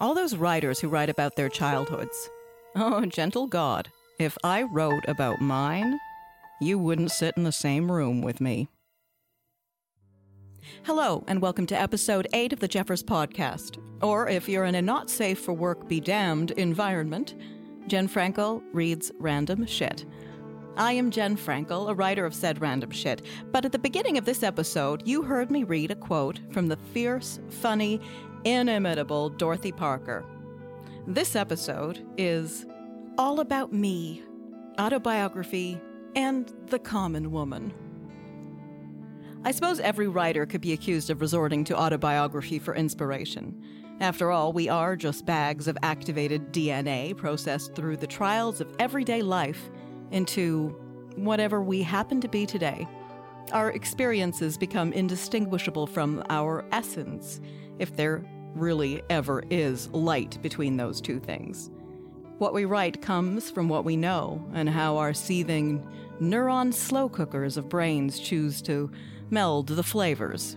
All those writers who write about their childhoods. Oh, gentle God, if I wrote about mine, you wouldn't sit in the same room with me. Hello, and welcome to episode 8 of the Jeffers Podcast. Or if you're in a not safe for work be damned environment, Jen Frankel reads random shit. I am Jen Frankel, a writer of said random shit, but at the beginning of this episode, you heard me read a quote from the fierce, funny, inimitable Dorothy Parker. This episode is all about me, autobiography, and the common woman. I suppose every writer could be accused of resorting to autobiography for inspiration. After all, we are just bags of activated DNA processed through the trials of everyday life into whatever we happen to be today. Our experiences become indistinguishable from our essence, if there really ever is light between those two things. What we write comes from what we know and how our seething neuron slow cookers of brains choose to meld the flavors.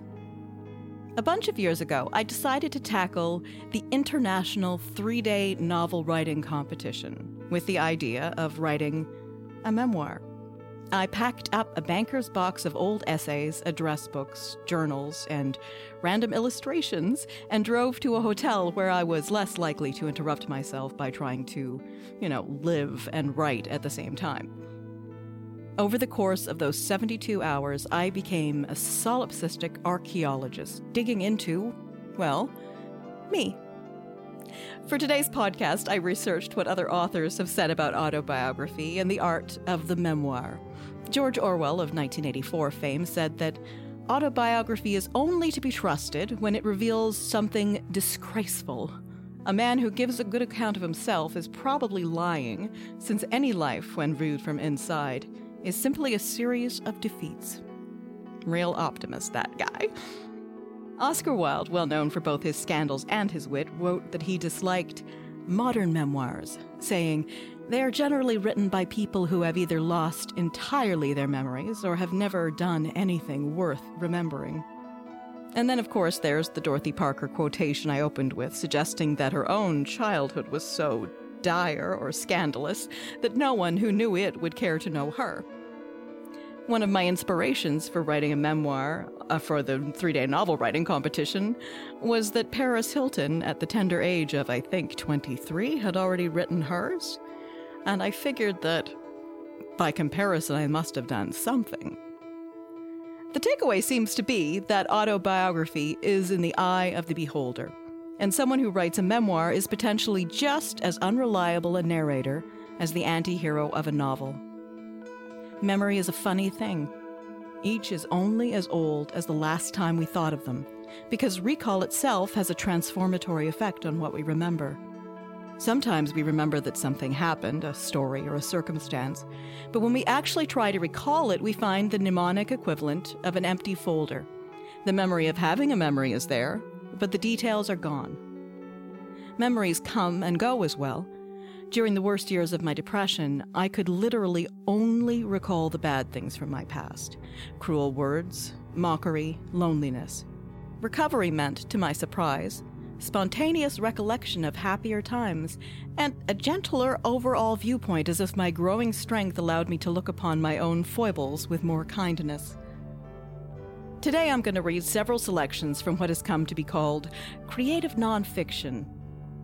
A bunch of years ago, I decided to tackle the International Three Day Novel Writing Competition with the idea of writing a memoir. I packed up a banker's box of old essays, address books, journals, and random illustrations and drove to a hotel where I was less likely to interrupt myself by trying to, you know, live and write at the same time. Over the course of those 72 hours, I became a solipsistic archaeologist, digging into, well, me. For today's podcast, I researched what other authors have said about autobiography and the art of the memoir. George Orwell of 1984 fame said that autobiography is only to be trusted when it reveals something disgraceful. A man who gives a good account of himself is probably lying, since any life, when viewed from inside, is simply a series of defeats. Real optimist, that guy. Oscar Wilde, well known for both his scandals and his wit, wrote that he disliked modern memoirs, saying, They are generally written by people who have either lost entirely their memories or have never done anything worth remembering. And then, of course, there's the Dorothy Parker quotation I opened with, suggesting that her own childhood was so dire or scandalous that no one who knew it would care to know her. One of my inspirations for writing a memoir uh, for the three day novel writing competition was that Paris Hilton, at the tender age of, I think, 23, had already written hers. And I figured that by comparison, I must have done something. The takeaway seems to be that autobiography is in the eye of the beholder, and someone who writes a memoir is potentially just as unreliable a narrator as the anti hero of a novel. Memory is a funny thing. Each is only as old as the last time we thought of them, because recall itself has a transformatory effect on what we remember. Sometimes we remember that something happened, a story or a circumstance, but when we actually try to recall it, we find the mnemonic equivalent of an empty folder. The memory of having a memory is there, but the details are gone. Memories come and go as well, during the worst years of my depression, I could literally only recall the bad things from my past cruel words, mockery, loneliness. Recovery meant, to my surprise, spontaneous recollection of happier times, and a gentler overall viewpoint as if my growing strength allowed me to look upon my own foibles with more kindness. Today I'm going to read several selections from what has come to be called creative nonfiction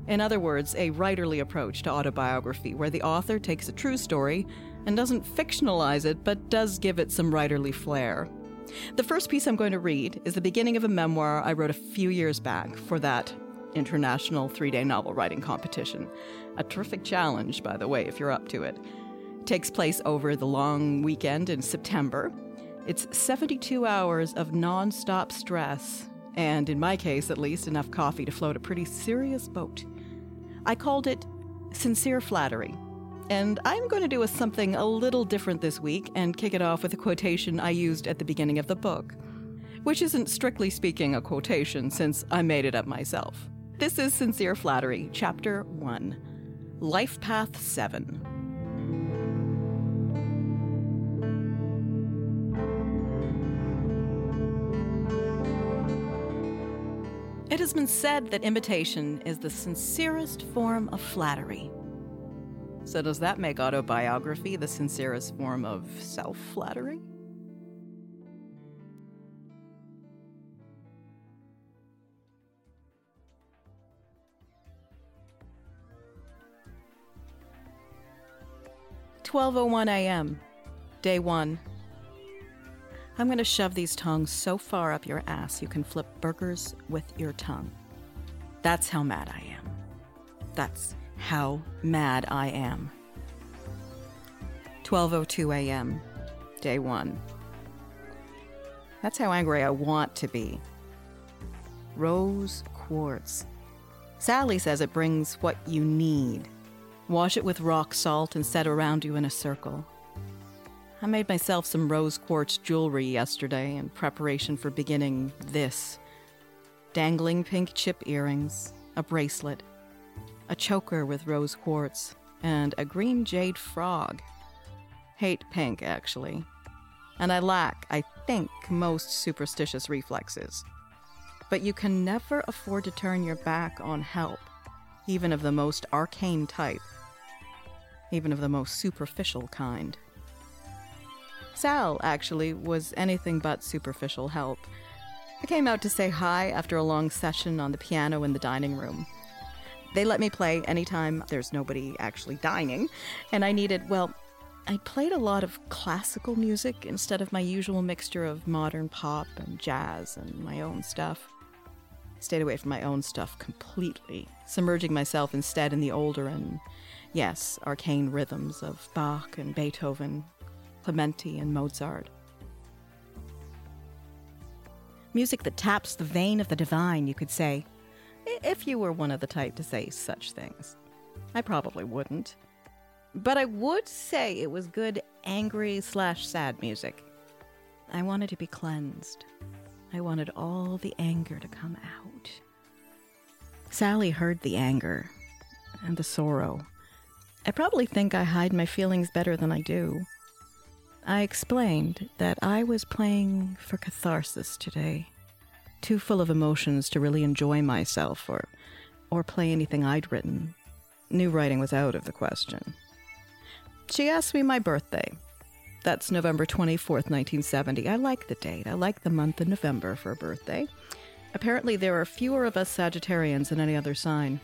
in other words, a writerly approach to autobiography, where the author takes a true story and doesn't fictionalize it, but does give it some writerly flair. The first piece I'm going to read is the beginning of a memoir I wrote a few years back for that international three day novel writing competition. A terrific challenge, by the way, if you're up to it. it takes place over the long weekend in September. It's 72 hours of non stop stress, and in my case, at least, enough coffee to float a pretty serious boat. I called it Sincere Flattery. And I'm going to do a something a little different this week and kick it off with a quotation I used at the beginning of the book, which isn't strictly speaking a quotation since I made it up myself. This is Sincere Flattery, Chapter 1 Life Path 7. It has been said that imitation is the sincerest form of flattery. So, does that make autobiography the sincerest form of self flattery? Twelve oh one a.m. Day one. I'm going to shove these tongs so far up your ass you can flip burgers with your tongue. That's how mad I am. That's how mad I am. 12:02 a.m. Day 1. That's how angry I want to be. Rose quartz. Sally says it brings what you need. Wash it with rock salt and set around you in a circle. I made myself some rose quartz jewelry yesterday in preparation for beginning this. Dangling pink chip earrings, a bracelet, a choker with rose quartz, and a green jade frog. Hate pink, actually. And I lack, I think, most superstitious reflexes. But you can never afford to turn your back on help, even of the most arcane type, even of the most superficial kind. Sal, actually, was anything but superficial help. I came out to say hi after a long session on the piano in the dining room. They let me play anytime there's nobody actually dining, and I needed, well, I played a lot of classical music instead of my usual mixture of modern pop and jazz and my own stuff. I stayed away from my own stuff completely, submerging myself instead in the older and, yes, arcane rhythms of Bach and Beethoven, Clementi, and Mozart. Music that taps the vein of the divine, you could say, if you were one of the type to say such things. I probably wouldn't. But I would say it was good, angry slash sad music. I wanted to be cleansed. I wanted all the anger to come out. Sally heard the anger and the sorrow. I probably think I hide my feelings better than I do. I explained that I was playing for catharsis today, too full of emotions to really enjoy myself or, or play anything I'd written. New writing was out of the question. She asked me my birthday. That's November 24th, 1970. I like the date. I like the month of November for a birthday. Apparently, there are fewer of us Sagittarians than any other sign.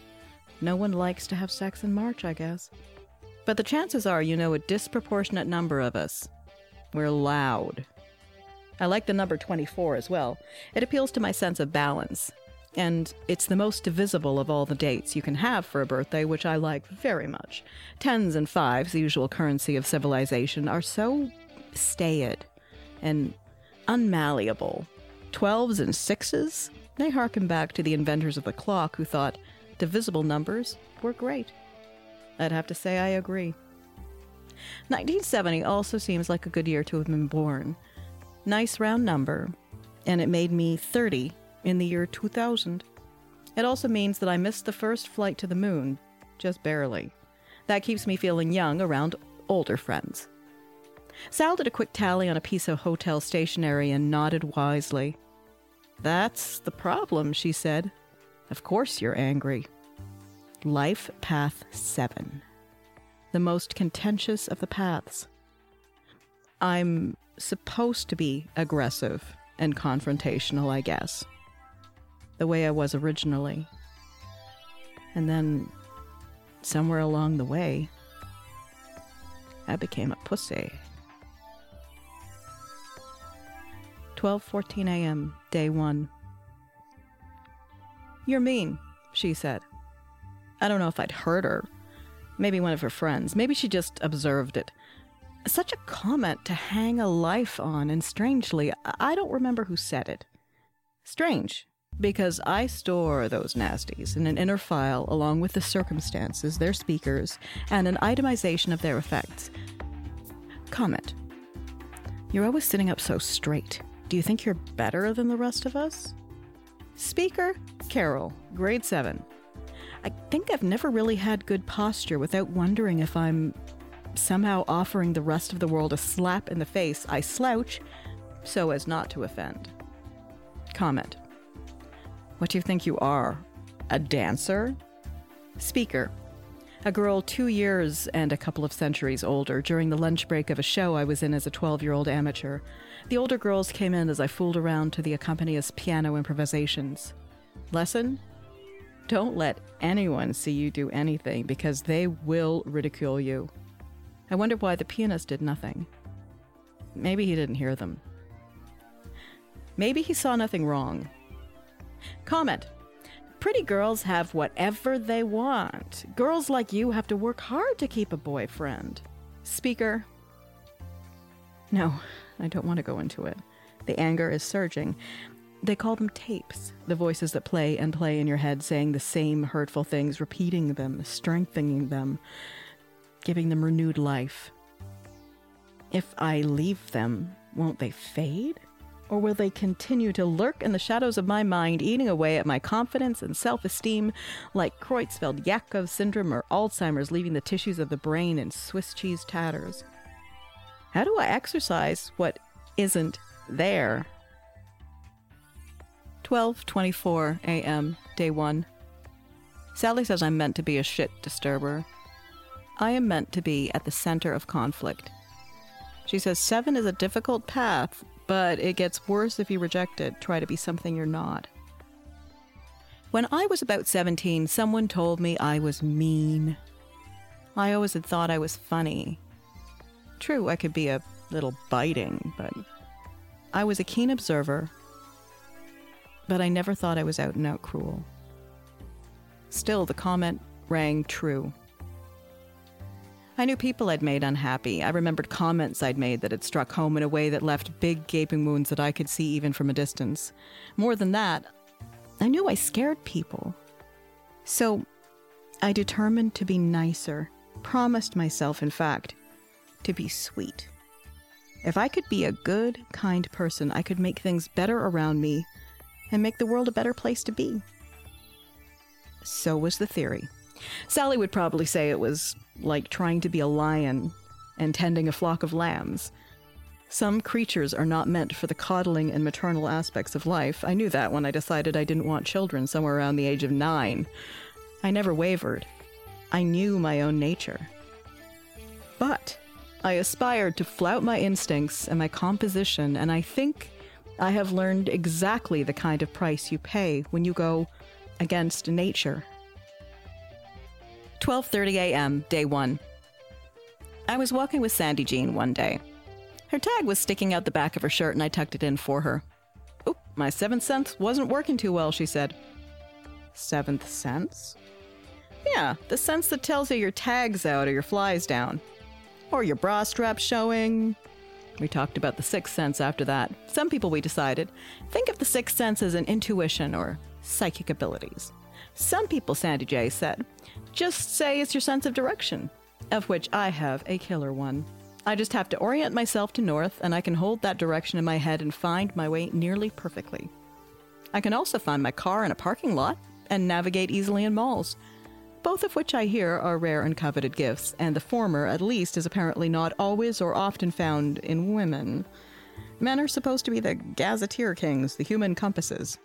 No one likes to have sex in March, I guess. But the chances are you know a disproportionate number of us we're loud. I like the number 24 as well. It appeals to my sense of balance. And it's the most divisible of all the dates you can have for a birthday, which I like very much. Tens and fives, the usual currency of civilization, are so staid and unmalleable. Twelves and sixes, they harken back to the inventors of the clock who thought divisible numbers were great. I'd have to say I agree. 1970 also seems like a good year to have been born. Nice round number, and it made me 30 in the year 2000. It also means that I missed the first flight to the moon, just barely. That keeps me feeling young around older friends. Sal did a quick tally on a piece of hotel stationery and nodded wisely. That's the problem, she said. Of course you're angry. Life Path 7 the most contentious of the paths. I'm supposed to be aggressive and confrontational, I guess, the way I was originally. And then, somewhere along the way, I became a pussy. 12:14 a.m., day 1. You're mean, she said. I don't know if I'd hurt her Maybe one of her friends. Maybe she just observed it. Such a comment to hang a life on, and strangely, I don't remember who said it. Strange, because I store those nasties in an inner file along with the circumstances, their speakers, and an itemization of their effects. Comment. You're always sitting up so straight. Do you think you're better than the rest of us? Speaker, Carol, grade 7. I think I've never really had good posture without wondering if I'm somehow offering the rest of the world a slap in the face. I slouch so as not to offend. Comment. What do you think you are? A dancer? Speaker. A girl two years and a couple of centuries older during the lunch break of a show I was in as a 12 year old amateur. The older girls came in as I fooled around to the accompanist piano improvisations. Lesson? Don't let anyone see you do anything because they will ridicule you. I wonder why the pianist did nothing. Maybe he didn't hear them. Maybe he saw nothing wrong. Comment Pretty girls have whatever they want. Girls like you have to work hard to keep a boyfriend. Speaker No, I don't want to go into it. The anger is surging. They call them tapes, the voices that play and play in your head, saying the same hurtful things, repeating them, strengthening them, giving them renewed life. If I leave them, won't they fade? Or will they continue to lurk in the shadows of my mind, eating away at my confidence and self esteem, like Creutzfeldt Jakob syndrome or Alzheimer's, leaving the tissues of the brain in Swiss cheese tatters? How do I exorcise what isn't there? 12:24 a.m. day 1. Sally says I'm meant to be a shit disturber. I am meant to be at the center of conflict. She says 7 is a difficult path, but it gets worse if you reject it. Try to be something you're not. When I was about 17, someone told me I was mean. I always had thought I was funny. True, I could be a little biting, but I was a keen observer but I never thought I was out and out cruel. Still, the comment rang true. I knew people I'd made unhappy. I remembered comments I'd made that had struck home in a way that left big gaping wounds that I could see even from a distance. More than that, I knew I scared people. So I determined to be nicer, promised myself, in fact, to be sweet. If I could be a good, kind person, I could make things better around me and make the world a better place to be. So was the theory. Sally would probably say it was like trying to be a lion and tending a flock of lambs. Some creatures are not meant for the coddling and maternal aspects of life. I knew that when I decided I didn't want children somewhere around the age of nine. I never wavered. I knew my own nature. But I aspired to flout my instincts and my composition, and I think I have learned exactly the kind of price you pay when you go against nature. 12:30 a.m., day 1. I was walking with Sandy Jean one day. Her tag was sticking out the back of her shirt and I tucked it in for her. Oop, my seventh sense wasn't working too well, she said. Seventh sense? Yeah, the sense that tells you your tag's out or your fly's down. Or your bra strap's showing, we talked about the sixth sense after that. Some people, we decided, think of the sixth sense as an intuition or psychic abilities. Some people, Sandy J said, just say it's your sense of direction, of which I have a killer one. I just have to orient myself to north, and I can hold that direction in my head and find my way nearly perfectly. I can also find my car in a parking lot and navigate easily in malls both of which I hear are rare and coveted gifts, and the former, at least, is apparently not always or often found in women. Men are supposed to be the gazetteer kings, the human compasses.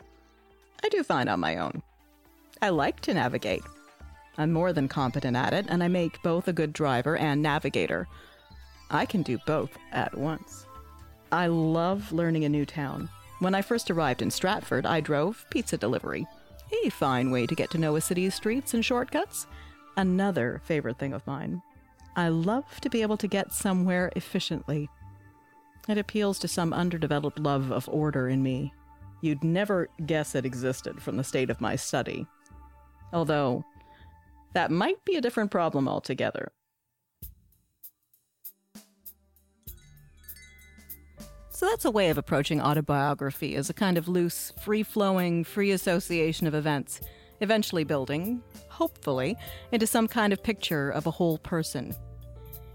I do fine on my own. I like to navigate. I'm more than competent at it, and I make both a good driver and navigator. I can do both at once. I love learning a new town. When I first arrived in Stratford, I drove pizza delivery. A fine way to get to know a city's streets and shortcuts. Another favorite thing of mine. I love to be able to get somewhere efficiently. It appeals to some underdeveloped love of order in me. You'd never guess it existed from the state of my study. Although, that might be a different problem altogether. So that's a way of approaching autobiography as a kind of loose, free flowing, free association of events, eventually building, hopefully, into some kind of picture of a whole person.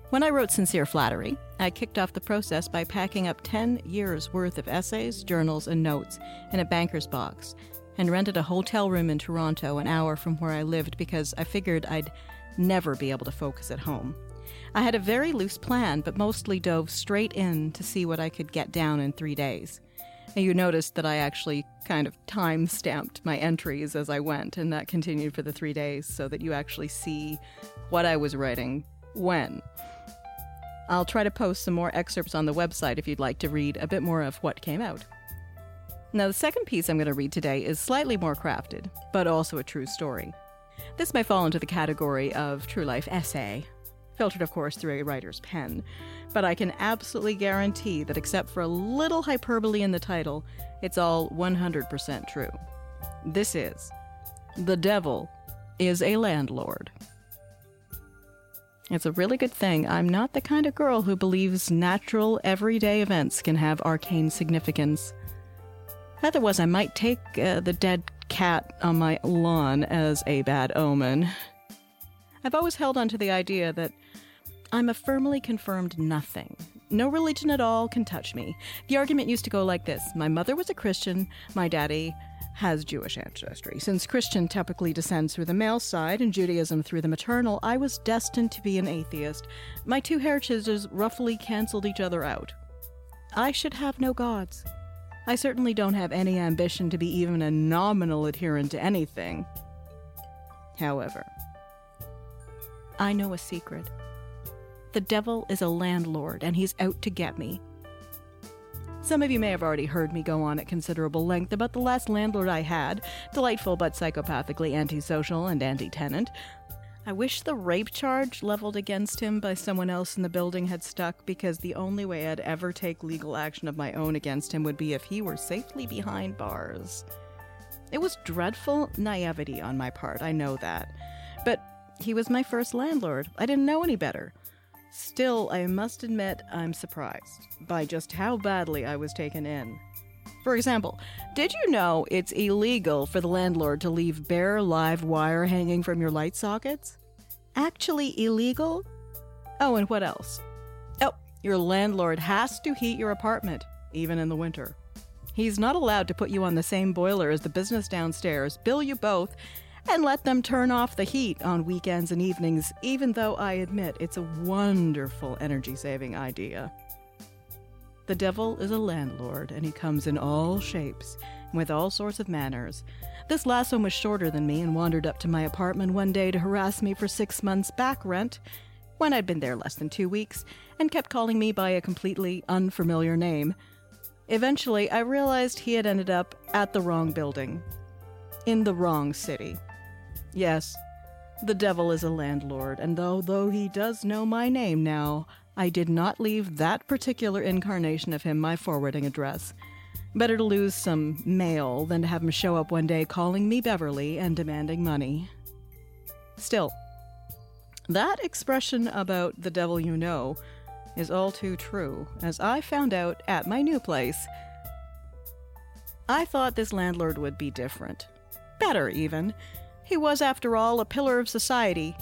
When I wrote Sincere Flattery, I kicked off the process by packing up 10 years' worth of essays, journals, and notes in a banker's box and rented a hotel room in Toronto an hour from where I lived because I figured I'd never be able to focus at home. I had a very loose plan, but mostly dove straight in to see what I could get down in three days. And you noticed that I actually kind of time stamped my entries as I went, and that continued for the three days so that you actually see what I was writing when. I'll try to post some more excerpts on the website if you'd like to read a bit more of what came out. Now, the second piece I'm going to read today is slightly more crafted, but also a true story. This may fall into the category of true life essay, filtered, of course, through a writer's pen, but I can absolutely guarantee that except for a little hyperbole in the title, it's all 100% true. This is The Devil is a Landlord. It's a really good thing I'm not the kind of girl who believes natural, everyday events can have arcane significance. Otherwise, I might take uh, the dead cat on my lawn as a bad omen. I've always held on to the idea that I'm a firmly confirmed nothing. No religion at all can touch me. The argument used to go like this My mother was a Christian, my daddy has Jewish ancestry. Since Christian typically descends through the male side and Judaism through the maternal, I was destined to be an atheist. My two heritages roughly canceled each other out. I should have no gods. I certainly don't have any ambition to be even a nominal adherent to anything. However, I know a secret. The devil is a landlord, and he's out to get me. Some of you may have already heard me go on at considerable length about the last landlord I had, delightful but psychopathically antisocial and anti tenant. I wish the rape charge leveled against him by someone else in the building had stuck because the only way I'd ever take legal action of my own against him would be if he were safely behind bars. It was dreadful naivety on my part, I know that. But he was my first landlord. I didn't know any better. Still, I must admit I'm surprised by just how badly I was taken in. For example, did you know it's illegal for the landlord to leave bare live wire hanging from your light sockets? Actually illegal? Oh, and what else? Oh, your landlord has to heat your apartment, even in the winter. He's not allowed to put you on the same boiler as the business downstairs, bill you both, and let them turn off the heat on weekends and evenings, even though I admit it's a wonderful energy saving idea. The devil is a landlord, and he comes in all shapes, with all sorts of manners. This last one was shorter than me and wandered up to my apartment one day to harass me for six months' back rent, when I'd been there less than two weeks, and kept calling me by a completely unfamiliar name. Eventually, I realized he had ended up at the wrong building, in the wrong city. Yes, the devil is a landlord, and though though he does know my name now, I did not leave that particular incarnation of him my forwarding address. Better to lose some mail than to have him show up one day calling me Beverly and demanding money. Still, that expression about the devil you know is all too true, as I found out at my new place. I thought this landlord would be different. Better, even. He was, after all, a pillar of society.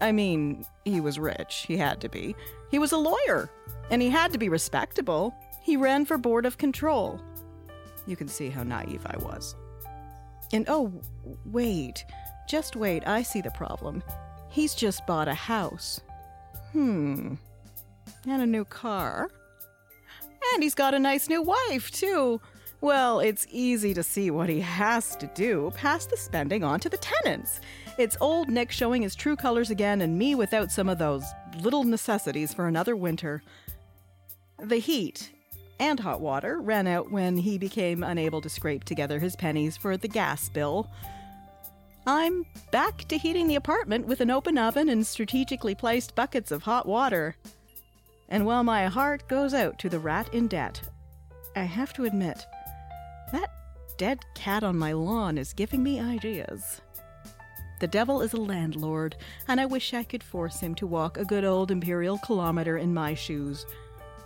I mean, he was rich. He had to be. He was a lawyer, and he had to be respectable. He ran for Board of Control. You can see how naive I was. And oh, wait. Just wait. I see the problem. He's just bought a house. Hmm. And a new car. And he's got a nice new wife, too. Well, it's easy to see what he has to do pass the spending on to the tenants. It's old Nick showing his true colors again, and me without some of those little necessities for another winter. The heat and hot water ran out when he became unable to scrape together his pennies for the gas bill. I'm back to heating the apartment with an open oven and strategically placed buckets of hot water. And while my heart goes out to the rat in debt, I have to admit, that dead cat on my lawn is giving me ideas. The devil is a landlord, and I wish I could force him to walk a good old imperial kilometer in my shoes,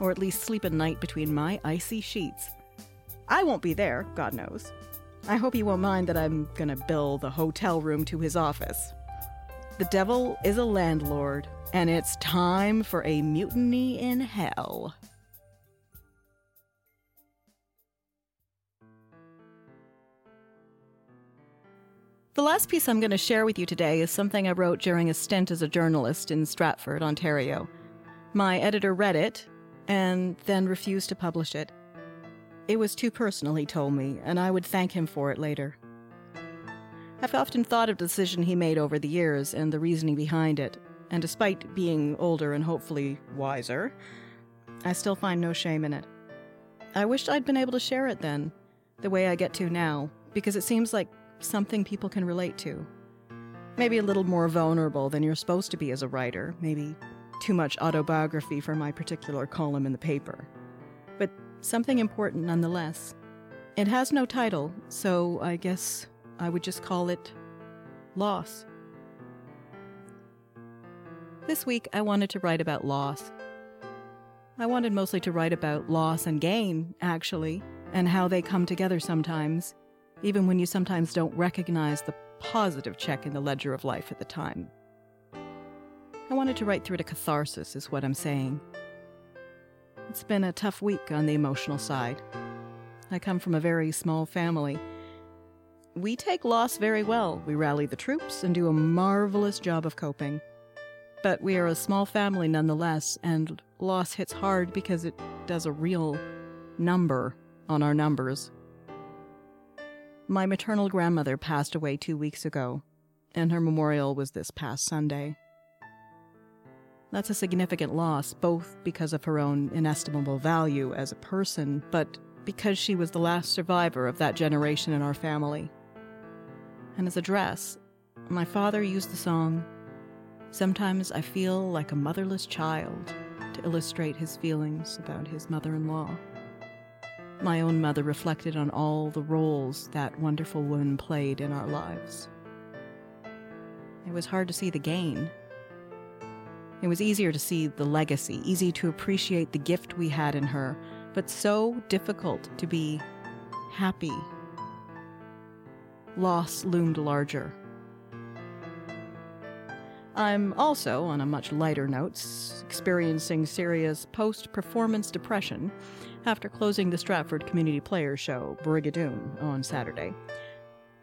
or at least sleep a night between my icy sheets. I won't be there, God knows. I hope he won't mind that I'm gonna bill the hotel room to his office. The devil is a landlord, and it's time for a mutiny in hell. The last piece I'm going to share with you today is something I wrote during a stint as a journalist in Stratford, Ontario. My editor read it and then refused to publish it. It was too personal, he told me, and I would thank him for it later. I've often thought of the decision he made over the years and the reasoning behind it, and despite being older and hopefully wiser, I still find no shame in it. I wished I'd been able to share it then, the way I get to now, because it seems like something people can relate to. Maybe a little more vulnerable than you're supposed to be as a writer, maybe too much autobiography for my particular column in the paper. But something important nonetheless. It has no title, so I guess I would just call it Loss. This week, I wanted to write about loss. I wanted mostly to write about loss and gain, actually, and how they come together sometimes, even when you sometimes don't recognize the positive check in the ledger of life at the time. I wanted to write through to catharsis, is what I'm saying. It's been a tough week on the emotional side. I come from a very small family. We take loss very well. We rally the troops and do a marvelous job of coping. But we are a small family nonetheless, and loss hits hard because it does a real number on our numbers. My maternal grandmother passed away two weeks ago, and her memorial was this past Sunday. That's a significant loss, both because of her own inestimable value as a person, but because she was the last survivor of that generation in our family. And as a dress, my father used the song, Sometimes I Feel Like a Motherless Child, to illustrate his feelings about his mother in law. My own mother reflected on all the roles that wonderful woman played in our lives. It was hard to see the gain it was easier to see the legacy, easy to appreciate the gift we had in her, but so difficult to be happy. Loss loomed larger. I'm also, on a much lighter note, experiencing serious post performance depression after closing the Stratford Community Players Show, Brigadoon, on Saturday.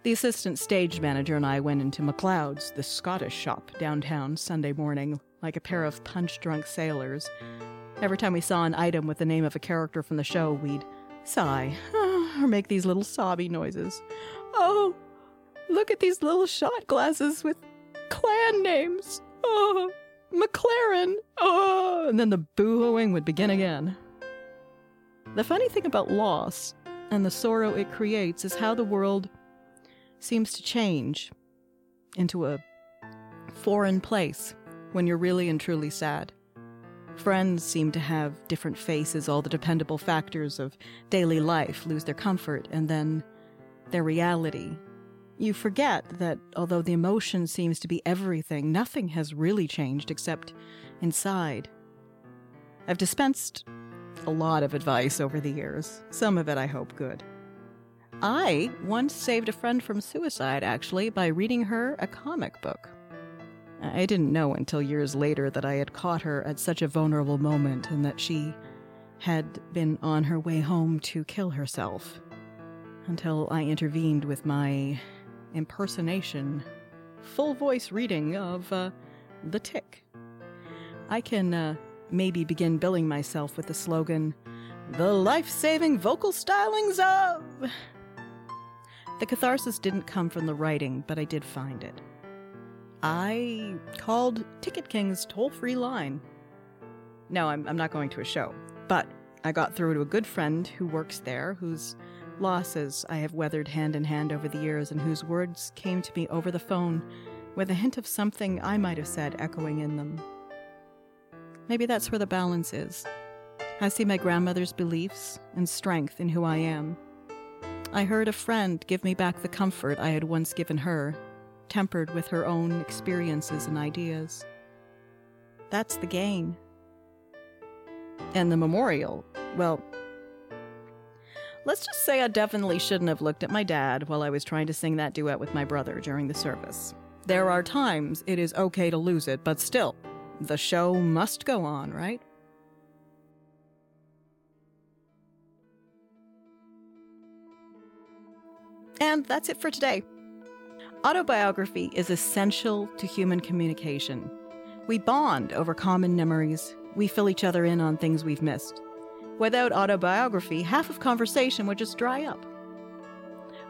The assistant stage manager and I went into McLeod's, the Scottish shop, downtown Sunday morning, like a pair of punch drunk sailors. Every time we saw an item with the name of a character from the show, we'd sigh or make these little sobby noises. Oh, look at these little shot glasses with clan names. Oh, McLaren. Oh, and then the boohooing would begin again. The funny thing about loss and the sorrow it creates is how the world seems to change into a foreign place when you're really and truly sad. Friends seem to have different faces, all the dependable factors of daily life lose their comfort, and then their reality. You forget that although the emotion seems to be everything, nothing has really changed except inside. I've dispensed a lot of advice over the years, some of it I hope good. I once saved a friend from suicide, actually, by reading her a comic book. I didn't know until years later that I had caught her at such a vulnerable moment and that she had been on her way home to kill herself. Until I intervened with my impersonation, full voice reading of uh, The Tick. I can uh, maybe begin billing myself with the slogan, The Life Saving Vocal Stylings of. The catharsis didn't come from the writing, but I did find it. I called Ticket King's toll free line. No, I'm, I'm not going to a show, but I got through to a good friend who works there, whose losses I have weathered hand in hand over the years, and whose words came to me over the phone with a hint of something I might have said echoing in them. Maybe that's where the balance is. I see my grandmother's beliefs and strength in who I am. I heard a friend give me back the comfort I had once given her tempered with her own experiences and ideas. That's the gain. And the memorial, well, let's just say I definitely shouldn't have looked at my dad while I was trying to sing that duet with my brother during the service. There are times it is okay to lose it, but still, the show must go on, right? And that's it for today. Autobiography is essential to human communication. We bond over common memories, we fill each other in on things we've missed. Without autobiography, half of conversation would just dry up.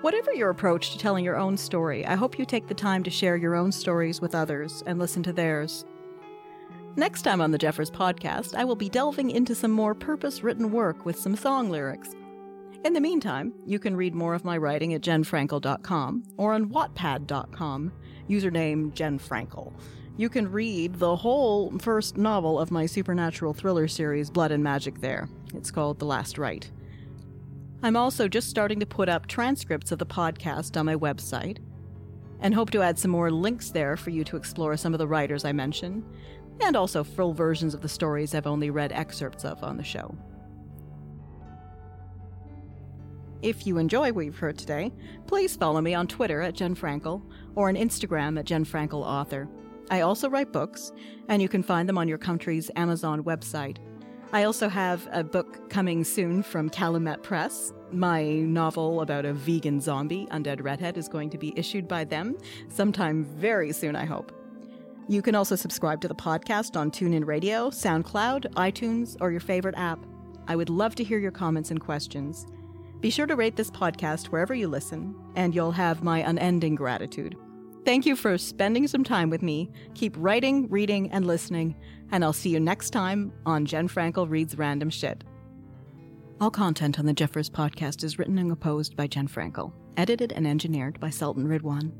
Whatever your approach to telling your own story, I hope you take the time to share your own stories with others and listen to theirs. Next time on the Jeffers podcast, I will be delving into some more purpose written work with some song lyrics. In the meantime, you can read more of my writing at jenfrankel.com or on wattpad.com, username jenfrankel. You can read the whole first novel of my supernatural thriller series, Blood and Magic, there. It's called The Last Rite. I'm also just starting to put up transcripts of the podcast on my website and hope to add some more links there for you to explore some of the writers I mention, and also full versions of the stories I've only read excerpts of on the show. If you enjoy what you've heard today, please follow me on Twitter at Jen Frankel or on Instagram at Jen Frankel Author. I also write books, and you can find them on your country's Amazon website. I also have a book coming soon from Calumet Press. My novel about a vegan zombie, Undead Redhead, is going to be issued by them sometime very soon, I hope. You can also subscribe to the podcast on TuneIn Radio, SoundCloud, iTunes, or your favorite app. I would love to hear your comments and questions. Be sure to rate this podcast wherever you listen, and you'll have my unending gratitude. Thank you for spending some time with me. Keep writing, reading, and listening, and I'll see you next time on Jen Frankel Reads Random Shit. All content on the Jeffers podcast is written and composed by Jen Frankel, edited and engineered by Sultan Ridwan.